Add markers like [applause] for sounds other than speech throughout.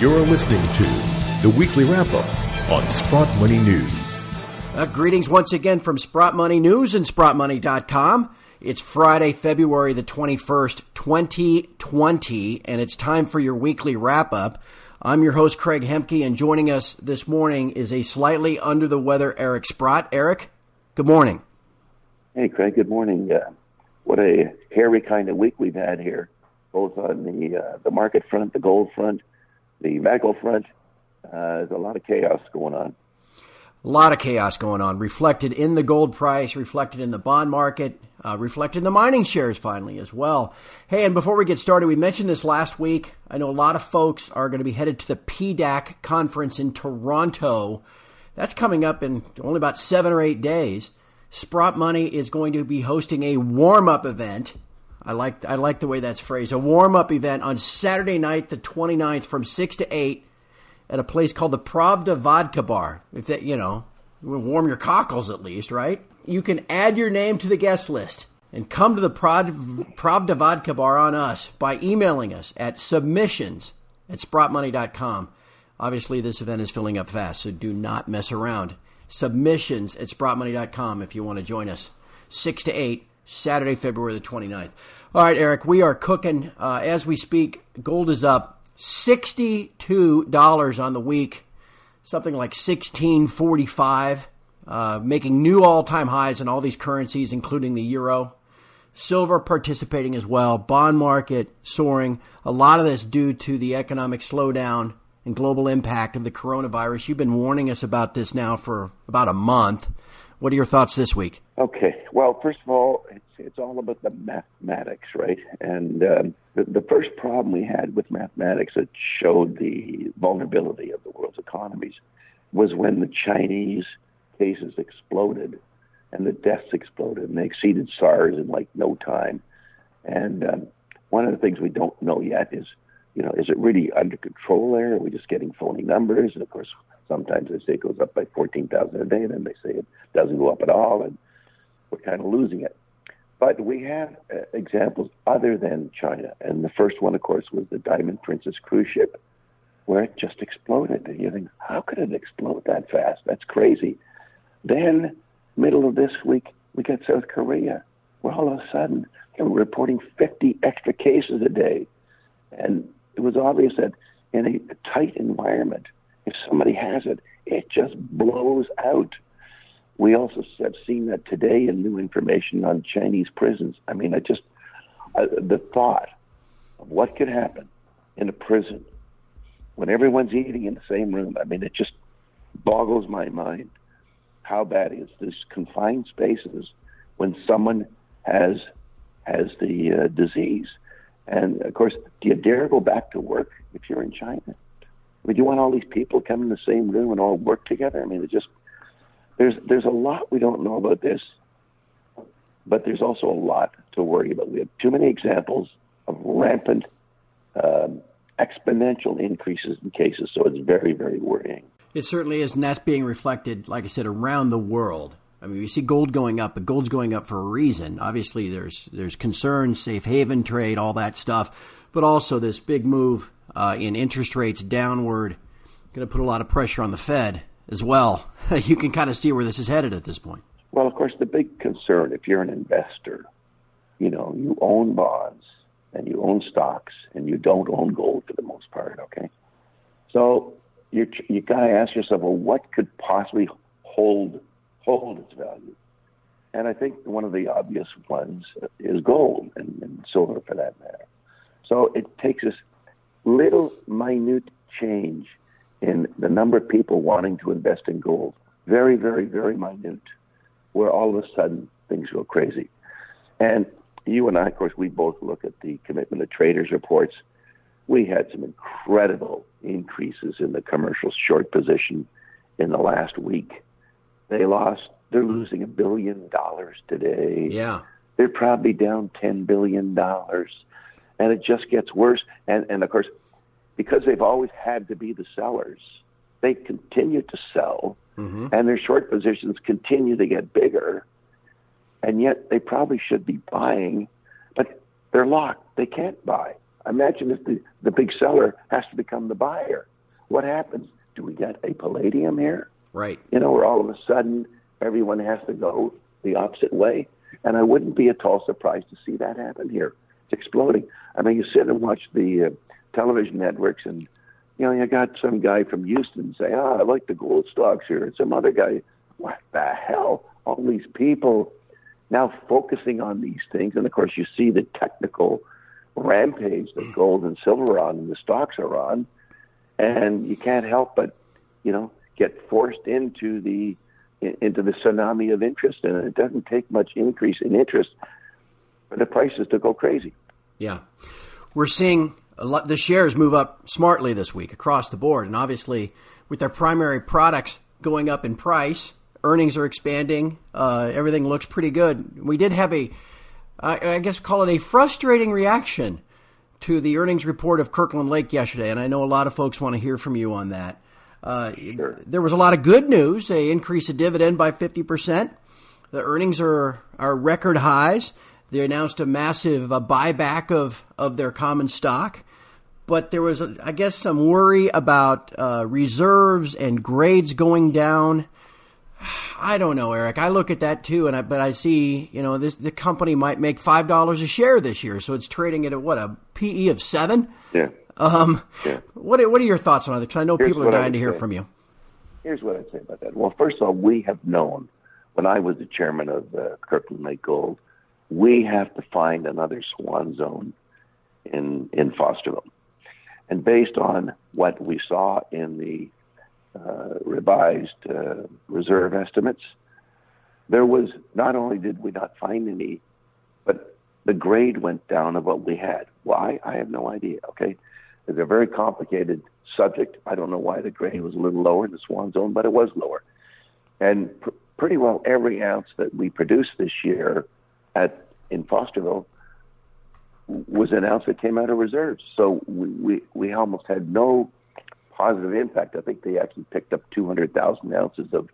You're listening to the weekly wrap up on Sprott Money News. Uh, greetings once again from Sprott Money News and SprottMoney.com. It's Friday, February the 21st, 2020, and it's time for your weekly wrap up. I'm your host, Craig Hemke, and joining us this morning is a slightly under the weather Eric Sprott. Eric, good morning. Hey, Craig, good morning. Uh, what a hairy kind of week we've had here, both on the uh, the market front, the gold front, the medical front. Uh, there's a lot of chaos going on. A lot of chaos going on, reflected in the gold price, reflected in the bond market, uh, reflected in the mining shares finally as well. Hey, and before we get started, we mentioned this last week. I know a lot of folks are going to be headed to the PDAC conference in Toronto. That's coming up in only about seven or eight days. Sprott Money is going to be hosting a warm up event. I like I like the way that's phrased. A warm up event on Saturday night, the 29th, from six to eight, at a place called the Pravda Vodka Bar. If that you know, warm your cockles at least, right? You can add your name to the guest list and come to the Pravda Vodka Bar on us by emailing us at submissions at sprottmoney.com. Obviously, this event is filling up fast, so do not mess around submissions at sprottmoney.com if you want to join us. 6 to 8, Saturday, February the 29th. All right, Eric, we are cooking. Uh, as we speak, gold is up $62 on the week, something like 1645, uh, making new all time highs in all these currencies, including the euro. Silver participating as well. Bond market soaring. A lot of this due to the economic slowdown and global impact of the coronavirus. You've been warning us about this now for about a month. What are your thoughts this week? Okay. Well, first of all, it's, it's all about the mathematics, right? And um, the, the first problem we had with mathematics that showed the vulnerability of the world's economies was when the Chinese cases exploded and the deaths exploded and they exceeded SARS in like no time. And um, one of the things we don't know yet is you know, is it really under control there? Are we just getting phony numbers? And of course, sometimes they say it goes up by 14,000 a day, and then they say it doesn't go up at all, and we're kind of losing it. But we have uh, examples other than China. And the first one, of course, was the Diamond Princess cruise ship, where it just exploded. And you think, how could it explode that fast? That's crazy. Then, middle of this week, we got South Korea, where all of a sudden they were reporting 50 extra cases a day. And it was obvious that in a tight environment, if somebody has it, it just blows out. We also have seen that today in new information on Chinese prisons. I mean, I just, uh, the thought of what could happen in a prison when everyone's eating in the same room, I mean, it just boggles my mind how bad is this confined spaces when someone has has the uh, disease and of course, do you dare go back to work if you're in China? Would you want all these people come in the same room and all work together? I mean, it just there's there's a lot we don't know about this, but there's also a lot to worry about. We have too many examples of rampant, um, exponential increases in cases, so it's very very worrying. It certainly is, and that's being reflected, like I said, around the world. I mean, we see gold going up, but gold's going up for a reason. Obviously, there's there's concerns, safe haven trade, all that stuff, but also this big move uh, in interest rates downward, going to put a lot of pressure on the Fed as well. [laughs] you can kind of see where this is headed at this point. Well, of course, the big concern, if you're an investor, you know, you own bonds and you own stocks and you don't own gold for the most part. Okay, so you you got to ask yourself, well, what could possibly hold hold its value. And I think one of the obvious ones is gold and, and silver for that matter. So it takes this little minute change in the number of people wanting to invest in gold, very, very, very minute, where all of a sudden things go crazy. And you and I, of course, we both look at the commitment of traders reports. We had some incredible increases in the commercial short position in the last week. They lost. They're losing a billion dollars today. Yeah, they're probably down ten billion dollars, and it just gets worse. And and of course, because they've always had to be the sellers, they continue to sell, mm-hmm. and their short positions continue to get bigger. And yet, they probably should be buying, but they're locked. They can't buy. imagine if the, the big seller has to become the buyer. What happens? Do we get a palladium here? Right. You know, where all of a sudden everyone has to go the opposite way. And I wouldn't be at all surprised to see that happen here. It's exploding. I mean, you sit and watch the uh, television networks, and you know, you got some guy from Houston say, "Ah, oh, I like the gold stocks here," and some other guy, "What the hell? All these people now focusing on these things, and of course, you see the technical rampage that gold and silver are on, and the stocks are on, and you can't help but, you know, get forced into the into the tsunami of interest, and it doesn't take much increase in interest for the prices to go crazy. Yeah, we're seeing a lot, the shares move up smartly this week across the board, and obviously with their primary products going up in price, earnings are expanding. Uh, everything looks pretty good. We did have a, I guess, call it a frustrating reaction to the earnings report of Kirkland Lake yesterday, and I know a lot of folks want to hear from you on that. Uh, sure. There was a lot of good news. They increased the dividend by 50%. The earnings are, are record highs. They announced a massive uh, buyback of, of their common stock. But there was, I guess, some worry about uh, reserves and grades going down. I don't know, Eric. I look at that too, and I, but I see, you know, this the company might make five dollars a share this year, so it's trading at a, what a PE of seven. Yeah. Um, yeah. What are, what are your thoughts on it? Because I know Here's people are dying to hear say. from you. Here's what I'd say about that. Well, first of all, we have known when I was the chairman of uh, Kirkland Lake Gold, we have to find another swan zone in in Fosterville, and based on what we saw in the uh, revised uh, reserve estimates, there was not only did we not find any, but the grade went down of what we had. Why? I have no idea. Okay, it's a very complicated subject. I don't know why the grade was a little lower in the Swan Zone, but it was lower. And pr- pretty well every ounce that we produced this year at in Fosterville was an ounce that came out of reserves. So we, we, we almost had no positive impact. I think they actually picked up 200,000 ounces of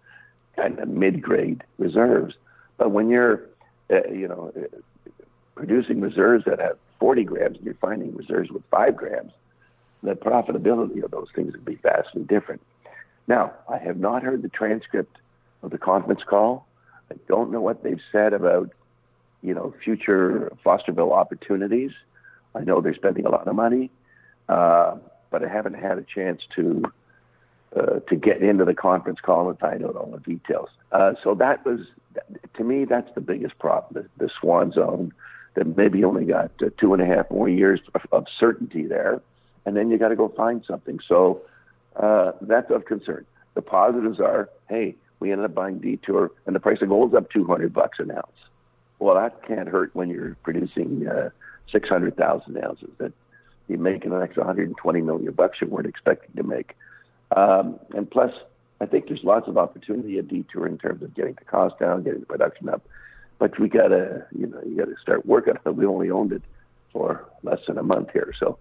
kind of mid-grade reserves. But when you're, uh, you know, uh, producing reserves that have 40 grams and you're finding reserves with five grams, the profitability of those things would be vastly different. Now, I have not heard the transcript of the conference call. I don't know what they've said about, you know, future Fosterville opportunities. I know they're spending a lot of money, uh, but I haven't had a chance to uh, to get into the conference call and find out all the details. Uh, so that was, to me, that's the biggest problem. The, the Swan Zone that maybe only got uh, two and a half more years of, of certainty there and then you got to go find something. So uh, that's of concern. The positives are, hey, we ended up buying Detour, and the price of gold's up 200 bucks an ounce. Well, that can't hurt when you're producing uh, 600,000 ounces. That you're making an extra 120 million bucks you weren't expecting to make. Um, and plus, I think there's lots of opportunity at Detour in terms of getting the cost down, getting the production up. But we gotta, you know, you gotta start working. We only owned it for less than a month here, so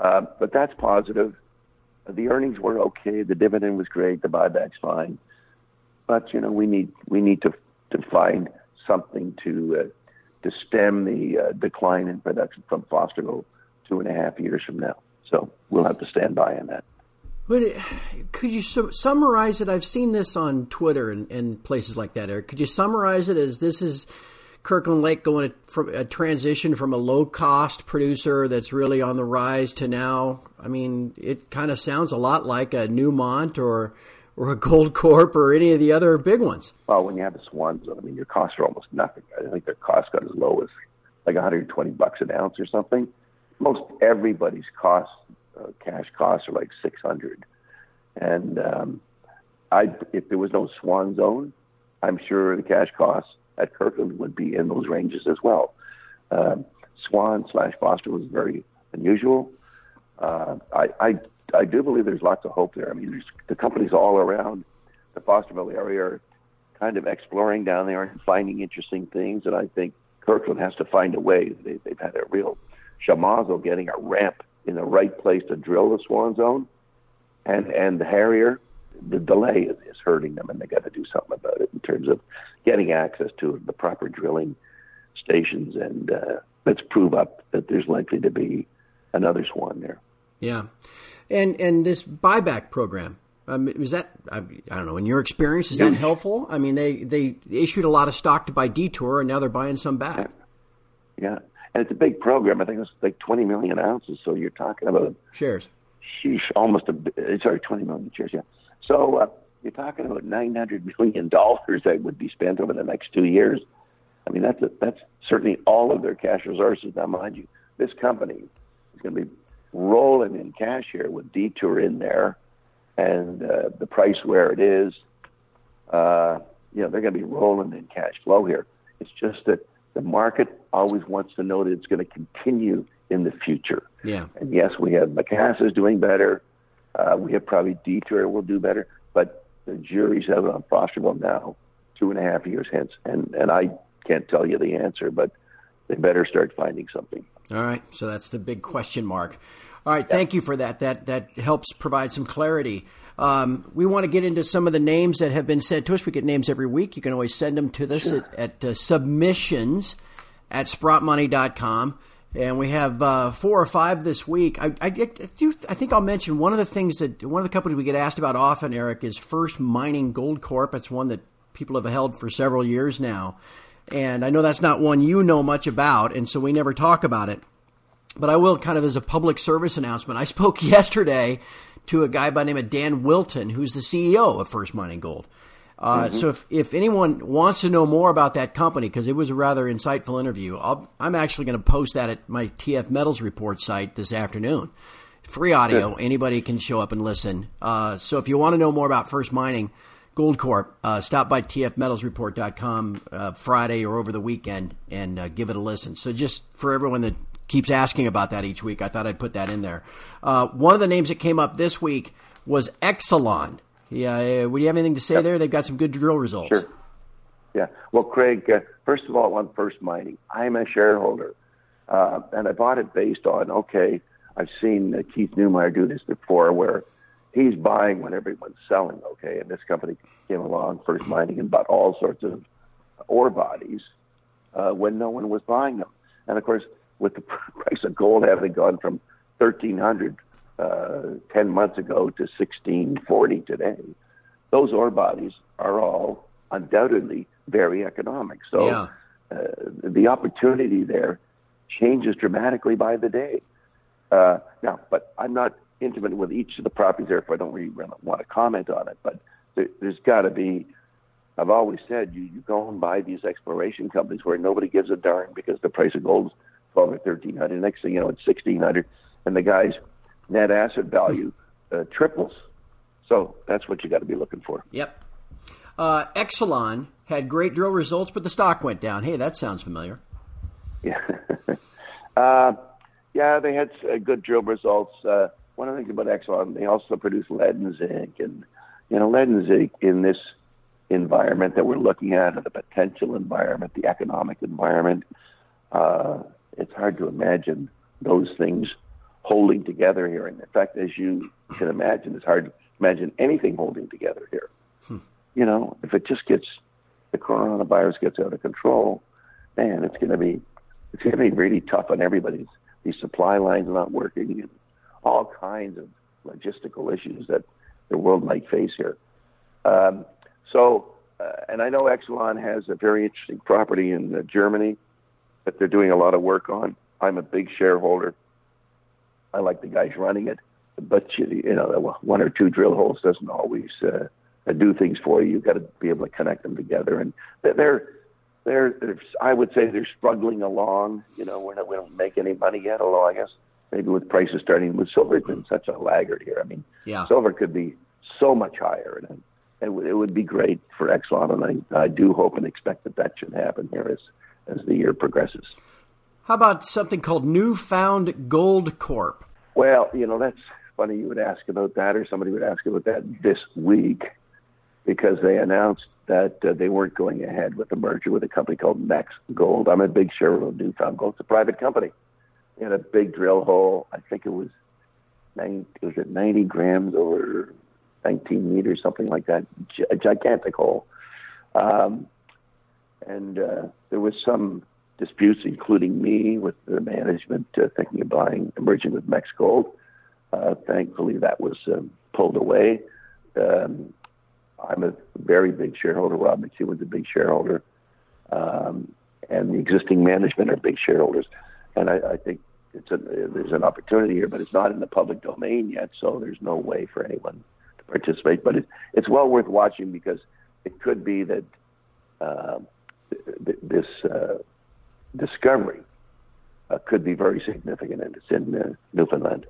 uh, but that's positive. The earnings were okay. The dividend was great. The buyback's fine. But you know, we need we need to to find something to uh, to stem the uh, decline in production from Fosterville two and a half years from now. So we'll have to stand by on that. But could you su- summarize it? I've seen this on Twitter and, and places like that, Eric. Could you summarize it as this is Kirkland Lake going from a transition from a low cost producer that's really on the rise to now. I mean, it kind of sounds a lot like a Newmont or or a Goldcorp or any of the other big ones. Well, when you have the zone, I mean, your costs are almost nothing. I think their costs got as low as like 120 bucks an ounce or something. Most everybody's costs, uh, cash costs, are like 600. And um, I, if there was no Swan Zone, I'm sure the cash costs at Kirkland would be in those ranges as well. Uh, Swan slash Foster was very unusual. Uh, I, I, I do believe there's lots of hope there. I mean, the companies all around the Fosterville area are kind of exploring down there and finding interesting things. And I think Kirkland has to find a way. They, they've had a real shamazo getting a ramp in the right place to drill the Swan Zone. And, and the Harrier, the delay is, is hurting them, and they got to do something about it in terms of getting access to the proper drilling stations. And uh, let's prove up that there's likely to be another swan there. Yeah, and and this buyback program um, is that I, I, don't know in your experience is that helpful? I mean, they they issued a lot of stock to buy Detour, and now they're buying some back. Yeah, and it's a big program. I think it's like 20 million ounces. So you're talking about shares. Sheesh, almost a sorry, 20 million shares. Yeah. So uh, you're talking about 900 million [laughs] dollars that would be spent over the next two years. I mean, that's a, that's certainly all of their cash resources. Now, mind you, this company is going to be rolling in cash here with Detour in there and uh, the price where it is, uh, you know, they're going to be rolling in cash flow here. It's just that the market always wants to know that it's going to continue in the future. Yeah. And yes, we have Macassa is doing better. Uh, we have probably Detour will do better, but the jury's out on Fosterville now, two and a half years hence, and and I can't tell you the answer, but they better start finding something. All right, so that's the big question mark. All right, thank you for that. That that helps provide some clarity. Um, we want to get into some of the names that have been sent to us. We get names every week. You can always send them to us sure. at, at uh, submissions at sprottmoney.com. And we have uh, four or five this week. I, I, I, do, I think I'll mention one of the things that one of the companies we get asked about often, Eric, is First Mining Gold Corp. It's one that people have held for several years now. And I know that's not one you know much about, and so we never talk about it. But I will kind of as a public service announcement. I [laughs] spoke yesterday to a guy by the name of Dan Wilton, who's the CEO of First Mining Gold. Uh, mm-hmm. So if, if anyone wants to know more about that company, because it was a rather insightful interview, i am actually going to post that at my TF Metals Report site this afternoon. Free audio, Good. anybody can show up and listen. Uh, so if you want to know more about First Mining Gold Corp, uh, stop by tfmetalsreport.com uh, Friday or over the weekend and uh, give it a listen. So just for everyone that keeps asking about that each week. I thought I'd put that in there. Uh, one of the names that came up this week was Excellon. Yeah, would you have anything to say there? They've got some good drill results. Sure. Yeah. Well, Craig, uh, first of all, on First Mining, I'm a shareholder, uh, and I bought it based on okay. I've seen uh, Keith Neumeyer do this before, where he's buying when everyone's selling. Okay, and this company came along, First Mining, and bought all sorts of ore bodies uh, when no one was buying them. And of course, with the [laughs] price of gold having gone from 1300 uh, 10 months ago to 1640 today, those ore bodies are all undoubtedly very economic. So yeah. uh, the opportunity there changes dramatically by the day. Uh, now, but I'm not intimate with each of the properties, therefore I don't really, want to comment on it. But there, has got to be. I've always said you, you go and buy these exploration companies where nobody gives a darn because the price of gold's twelve or thirteen hundred. Next thing you know, it's sixteen hundred, and the guy's net asset value uh, triples. So that's what you got to be looking for. Yep. Uh, Excellon had great drill results, but the stock went down. Hey, that sounds familiar. [laughs] Yeah. [laughs] uh, yeah, they had uh, good drill results. Uh, one of the things about Exxon, they also produce lead and zinc, and you know, lead and zinc in this environment that we're looking at, the potential environment, the economic environment. Uh, it's hard to imagine those things holding together here. And in fact, as you can imagine, it's hard to imagine anything holding together here. Hmm. You know, if it just gets the coronavirus gets out of control, man, it's going to be it's going to be really tough on everybody. These supply lines are not working, and all kinds of logistical issues that the world might face here. Um, so, uh, and I know Excellon has a very interesting property in uh, Germany that they're doing a lot of work on. I'm a big shareholder. I like the guys running it, but you, you know, one or two drill holes doesn't always uh, do things for you. You've got to be able to connect them together, and they're they're, they're I would say they're struggling along. You know, we're not, we don't make any money yet, although I guess maybe with prices starting with silver's been such a laggard here. I mean, yeah. silver could be so much higher, and it, it would be great for Exxon, and I, I do hope and expect that that should happen here as as the year progresses. How about something called New Found Gold Corp? Well, you know, that's funny you would ask about that, or somebody would ask about that this week because they announced that uh, they weren't going ahead with the merger with a company called Next Gold. I'm a big shareholder of New Found Gold. It's a private company. Had a big drill hole. I think it was 90, was it 90 grams over 19 meters, something like that. G- a gigantic hole. Um, and uh, there was some disputes, including me with the management uh, thinking of buying, merging with Mexgold. Uh, thankfully, that was um, pulled away. Um, I'm a very big shareholder. Rob McEwen's a big shareholder. Um, and the existing management are big shareholders. And I, I think it's a, there's an opportunity here, but it's not in the public domain yet, so there's no way for anyone to participate. But it, it's well worth watching because it could be that uh, th- this uh, discovery uh, could be very significant, and it's in uh, Newfoundland.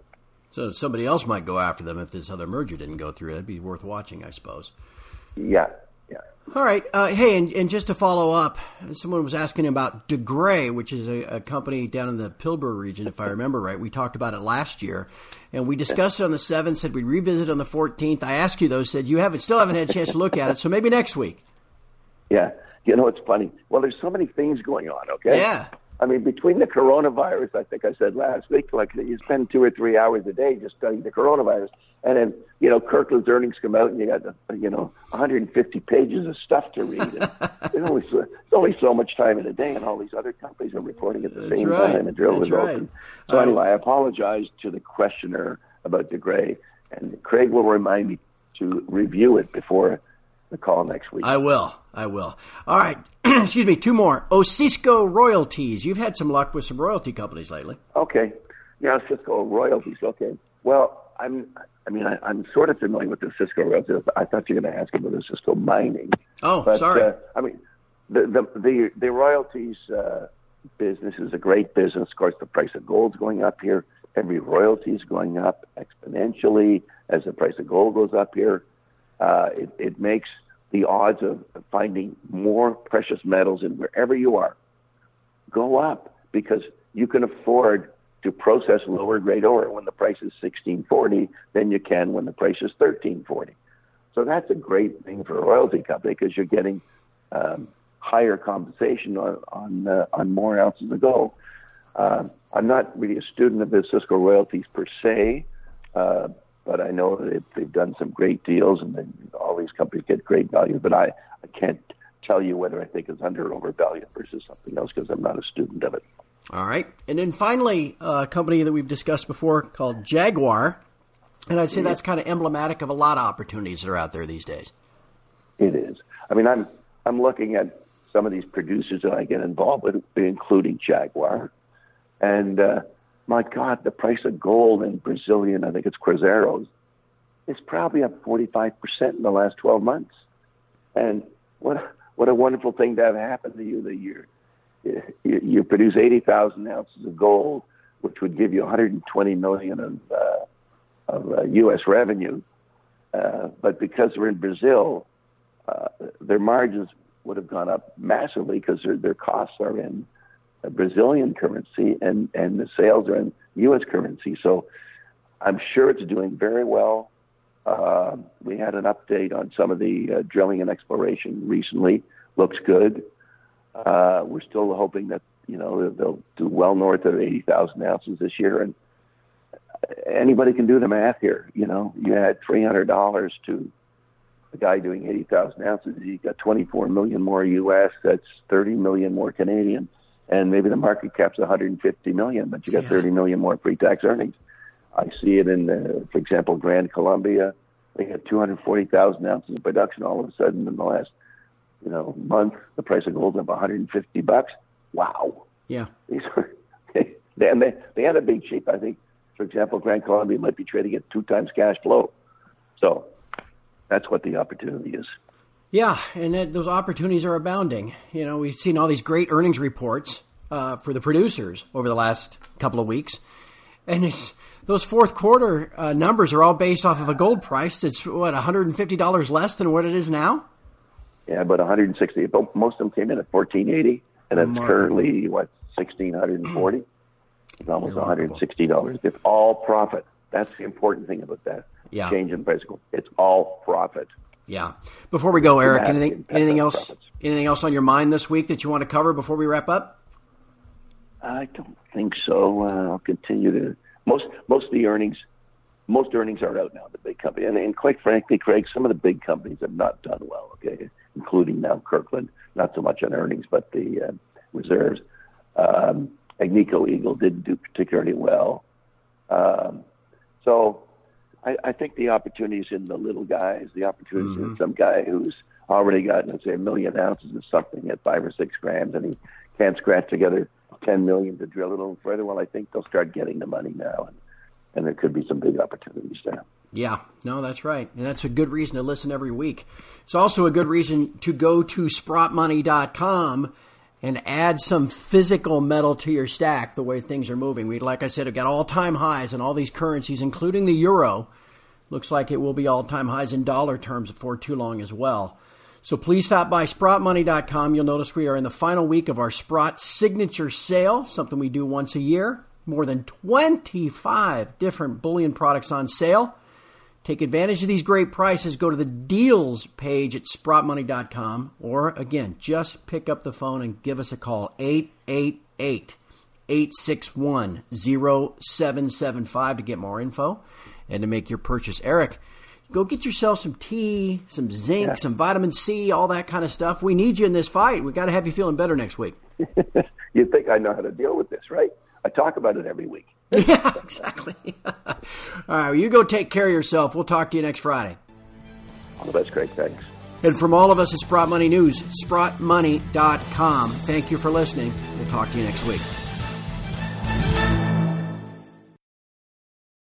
So somebody else might go after them if this other merger didn't go through. That'd be worth watching, I suppose. Yeah, yeah. All right. Uh, hey, and, and, just to follow up, someone was asking about De Grey, which is a, a, company down in the Pilbara region, if I remember right. We talked about it last year, and we discussed it on the 7th, said we'd revisit on the 14th. I asked you, though, said you haven't still haven't had a chance to look at it, so maybe next week. Yeah. You know, it's funny. Well, there's so many things going on, okay? Yeah. I mean, between the coronavirus, I think I said last week, like you spend two or three hours a day just studying the coronavirus, and then you know Kirkland's earnings come out, and you got you know 150 pages of stuff to read. And [laughs] there's only so, there's only so much time in a day, and all these other companies are reporting at the That's same right. time and drill That's results. right. So anyway, uh, I apologize to the questioner about De Grey, and Craig will remind me to review it before the call next week. I will. I will. All right. [clears throat] Excuse me. Two more. Osisko Royalties. You've had some luck with some royalty companies lately. Okay. Yeah, Osisko royalties. Okay. Well, I'm. I mean, I, am sort of familiar with the Osisko royalties. I thought you were going to ask about the Osisko mining. Oh, but, sorry. Uh, I mean, the the the, the royalties uh, business is a great business. Of course, the price of gold's going up here. Every royalty is going up exponentially as the price of gold goes up here. Uh, it, it makes the odds of finding more precious metals in wherever you are go up because you can afford to process lower grade ore when the price is 1640 than you can when the price is 1340. So that's a great thing for a royalty company because you're getting um, higher compensation on on, uh, on more ounces of gold. Uh, I'm not really a student of the Osisko royalties per se, uh, but I know that they've done some great deals and then all these companies get great value. But I, I can't tell you whether I think it's under or overvalued versus something else because I'm not a student of it. All right. And then finally, a company that we've discussed before called Jaguar. And I'd say that's kind of emblematic of a lot of opportunities that are out there these days. It is. I mean, I'm I'm looking at some of these producers that I get involved with, including Jaguar, and uh, my God, the price of gold in Brazilian, I think it's Cruzeiros, is probably up 45% in the last 12 months. And what, what a wonderful thing to have happen to you that you you, you produce 80,000 ounces of gold, which would give you 120 million of, uh, of uh, U.S. revenue. Uh, but because we're in Brazil, uh, their margins would have gone up massively because their, their costs are in Brazilian currency and, and the sales are in U.S. currency. So I'm sure it's doing very well. Uh, we had an update on some of the uh, drilling and exploration recently. Looks good. Uh, we're still hoping that you know they'll do well north of 80,000 ounces this year. And anybody can do the math here. You know, you add $300 to the guy doing 80,000 ounces, you got 24 million more U.S. That's 30 million more Canadian and maybe the market cap's 150 million, but you got yeah. 30 million more pre-tax earnings. I see it in, uh, for example, Gran Colombia. They had 240,000 ounces of production all of a sudden in the last, you know, month. The price of gold up 150 bucks. Wow. Yeah. These are, [laughs] they, and they they had a big cheap. I think, for example, Gran Colombia might be trading at two times cash flow. So that's what the opportunity is. Yeah, and that, those opportunities are abounding. You know, we've seen all these great earnings reports uh, for the producers over the last couple of weeks, and it's those fourth quarter uh, numbers are all based off of a gold price that's what 150 dollars less than what it is now. Yeah, but 160. But most of them came in at 1480, and it's currently what 1640. It's almost 160 dollars. It's all profit. That's the important thing about that. Yeah. Change in price. It's all profit. Yeah. Before we go, Eric, anything anything else profits. anything else on your mind this week that you want to cover before we wrap up? I don't think so. Uh, I'll continue to most most of the earnings most earnings are out now. The big company and, and quite frankly, Craig, some of the big companies have not done well. Okay, including now Kirkland. Not so much on earnings, but the uh, reserves. Um, Agnico Eagle didn't do particularly well. Um, so I, I think the opportunities in the little guys, the opportunities mm-hmm. in some guy who's already got, let's say, a million ounces of something at five or six grams, and he can't scratch together ten million to drill a little further. Well, I think they'll start getting the money now, and, and there could be some big opportunities there. Yeah, no, that's right. And that's a good reason to listen every week. It's also a good reason to go to sprottmoney.com and add some physical metal to your stack the way things are moving. We, like I said, have got all time highs in all these currencies, including the euro. Looks like it will be all time highs in dollar terms before too long as well. So please stop by sprottmoney.com. You'll notice we are in the final week of our Sprott signature sale, something we do once a year. More than 25 different bullion products on sale. Take advantage of these great prices. Go to the deals page at sprottmoney.com or again, just pick up the phone and give us a call 888 861 0775 to get more info and to make your purchase. Eric, go get yourself some tea, some zinc, yeah. some vitamin C, all that kind of stuff. We need you in this fight. We got to have you feeling better next week. [laughs] you think I know how to deal with this, right? I talk about it every week. [laughs] yeah, exactly. [laughs] All right, well, you go take care of yourself. We'll talk to you next Friday. All the best, Craig. Thanks. And from all of us at Sprott Money News, sprottmoney.com. Thank you for listening. We'll talk to you next week.